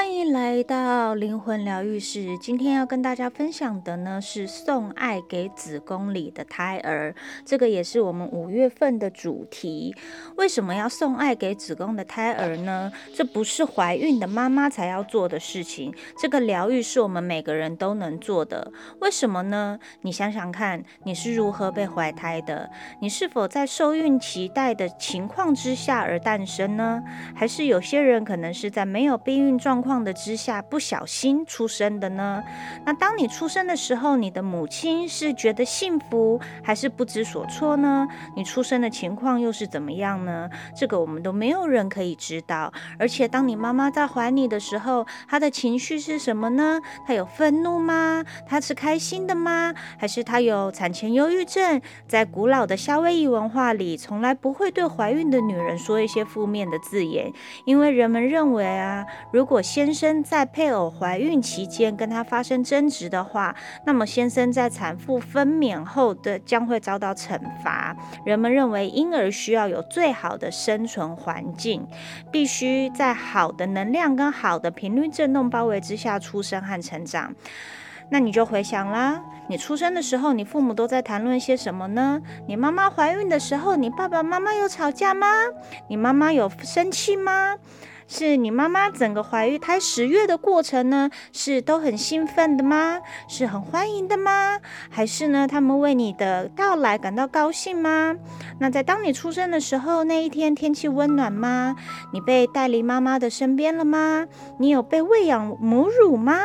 欢迎来到灵魂疗愈室。今天要跟大家分享的呢是送爱给子宫里的胎儿，这个也是我们五月份的主题。为什么要送爱给子宫的胎儿呢？这不是怀孕的妈妈才要做的事情，这个疗愈是我们每个人都能做的。为什么呢？你想想看，你是如何被怀胎的？你是否在受孕期待的情况之下而诞生呢？还是有些人可能是在没有避孕状况况的之下不小心出生的呢？那当你出生的时候，你的母亲是觉得幸福还是不知所措呢？你出生的情况又是怎么样呢？这个我们都没有人可以知道。而且当你妈妈在怀你的时候，她的情绪是什么呢？她有愤怒吗？她是开心的吗？还是她有产前忧郁症？在古老的夏威夷文化里，从来不会对怀孕的女人说一些负面的字眼，因为人们认为啊，如果先先生在配偶怀孕期间跟他发生争执的话，那么先生在产妇分娩后的将会遭到惩罚。人们认为婴儿需要有最好的生存环境，必须在好的能量跟好的频率振动包围之下出生和成长。那你就回想啦，你出生的时候，你父母都在谈论些什么呢？你妈妈怀孕的时候，你爸爸妈妈有吵架吗？你妈妈有生气吗？是你妈妈整个怀孕胎十月的过程呢，是都很兴奋的吗？是很欢迎的吗？还是呢，他们为你的到来感到高兴吗？那在当你出生的时候，那一天天气温暖吗？你被带离妈妈的身边了吗？你有被喂养母乳吗？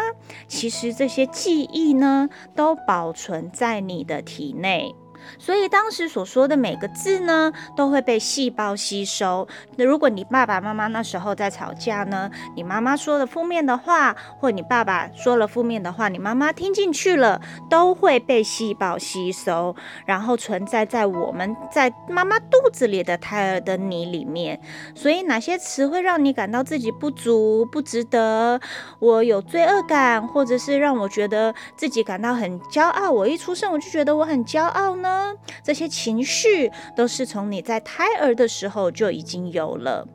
其实这些记忆呢，都保存在你的体内。所以当时所说的每个字呢，都会被细胞吸收。那如果你爸爸妈妈那时候在吵架呢，你妈妈说了负面的话，或你爸爸说了负面的话，你妈妈听进去了，都会被细胞吸收，然后存在在我们在妈妈肚子里的胎儿的你里面。所以哪些词会让你感到自己不足、不值得？我有罪恶感，或者是让我觉得自己感到很骄傲。我一出生我就觉得我很骄傲呢？这些情绪都是从你在胎儿的时候就已经有了。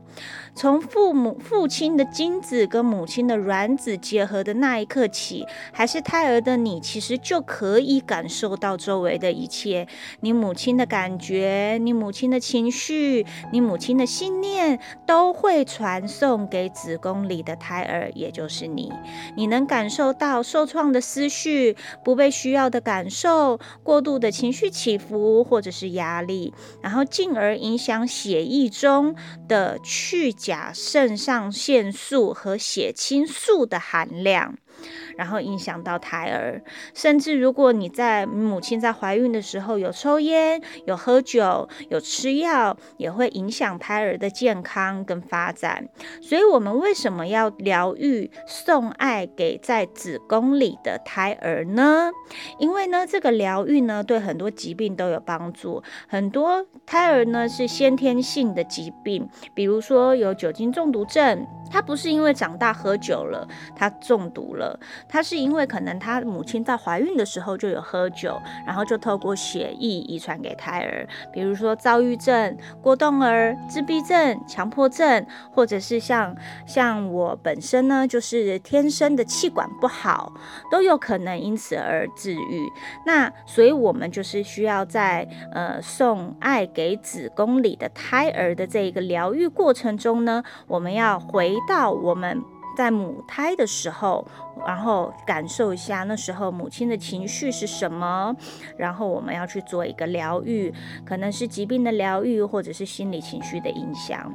从父母父亲的精子跟母亲的卵子结合的那一刻起，还是胎儿的你，其实就可以感受到周围的一切。你母亲的感觉，你母亲的情绪，你母亲的信念，都会传送给子宫里的胎儿，也就是你。你能感受到受创的思绪，不被需要的感受，过度的情绪起伏或者是压力，然后进而影响血液中的去甲肾上腺素和血清素的含量。然后影响到胎儿，甚至如果你在母亲在怀孕的时候有抽烟、有喝酒、有吃药，也会影响胎儿的健康跟发展。所以，我们为什么要疗愈、送爱给在子宫里的胎儿呢？因为呢，这个疗愈呢，对很多疾病都有帮助。很多胎儿呢是先天性的疾病，比如说有酒精中毒症。他不是因为长大喝酒了，他中毒了，他是因为可能他母亲在怀孕的时候就有喝酒，然后就透过血液遗传给胎儿。比如说躁郁症、过动儿、自闭症、强迫症，或者是像像我本身呢，就是天生的气管不好，都有可能因此而治愈。那所以我们就是需要在呃送爱给子宫里的胎儿的这一个疗愈过程中呢，我们要回。到我们在母胎的时候。然后感受一下那时候母亲的情绪是什么，然后我们要去做一个疗愈，可能是疾病的疗愈，或者是心理情绪的影响。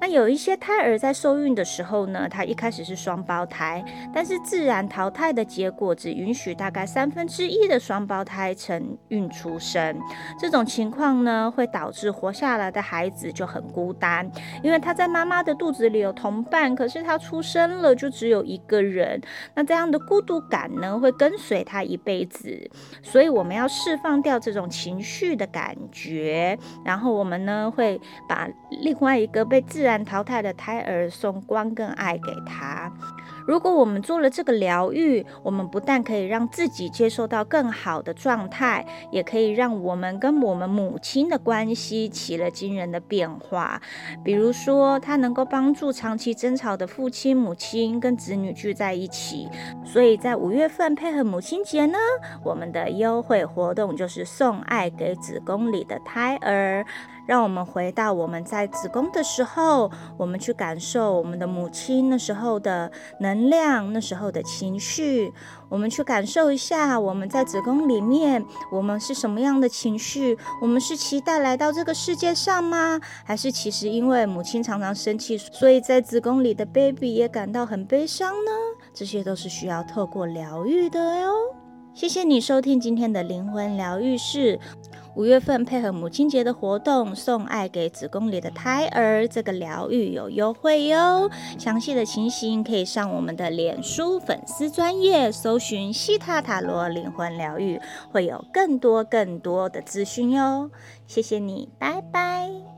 那有一些胎儿在受孕的时候呢，他一开始是双胞胎，但是自然淘汰的结果只允许大概三分之一的双胞胎成孕出生。这种情况呢，会导致活下来的孩子就很孤单，因为他在妈妈的肚子里有同伴，可是他出生了就只有一个人。那这样的孤独感呢，会跟随他一辈子，所以我们要释放掉这种情绪的感觉，然后我们呢会把另外一个被自然淘汰的胎儿送光跟爱给他。如果我们做了这个疗愈，我们不但可以让自己接受到更好的状态，也可以让我们跟我们母亲的关系起了惊人的变化。比如说，它能够帮助长期争吵的父亲、母亲跟子女聚在一起。所以在五月份配合母亲节呢，我们的优惠活动就是送爱给子宫里的胎儿。让我们回到我们在子宫的时候，我们去感受我们的母亲那时候的能量，那时候的情绪。我们去感受一下我们在子宫里面，我们是什么样的情绪？我们是期待来到这个世界上吗？还是其实因为母亲常常生气，所以在子宫里的 baby 也感到很悲伤呢？这些都是需要透过疗愈的哟。谢谢你收听今天的灵魂疗愈室。五月份配合母亲节的活动，送爱给子宫里的胎儿，这个疗愈有优惠哟。详细的情形可以上我们的脸书粉丝专页搜寻西塔塔罗灵魂疗愈，会有更多更多的资讯哟。谢谢你，拜拜。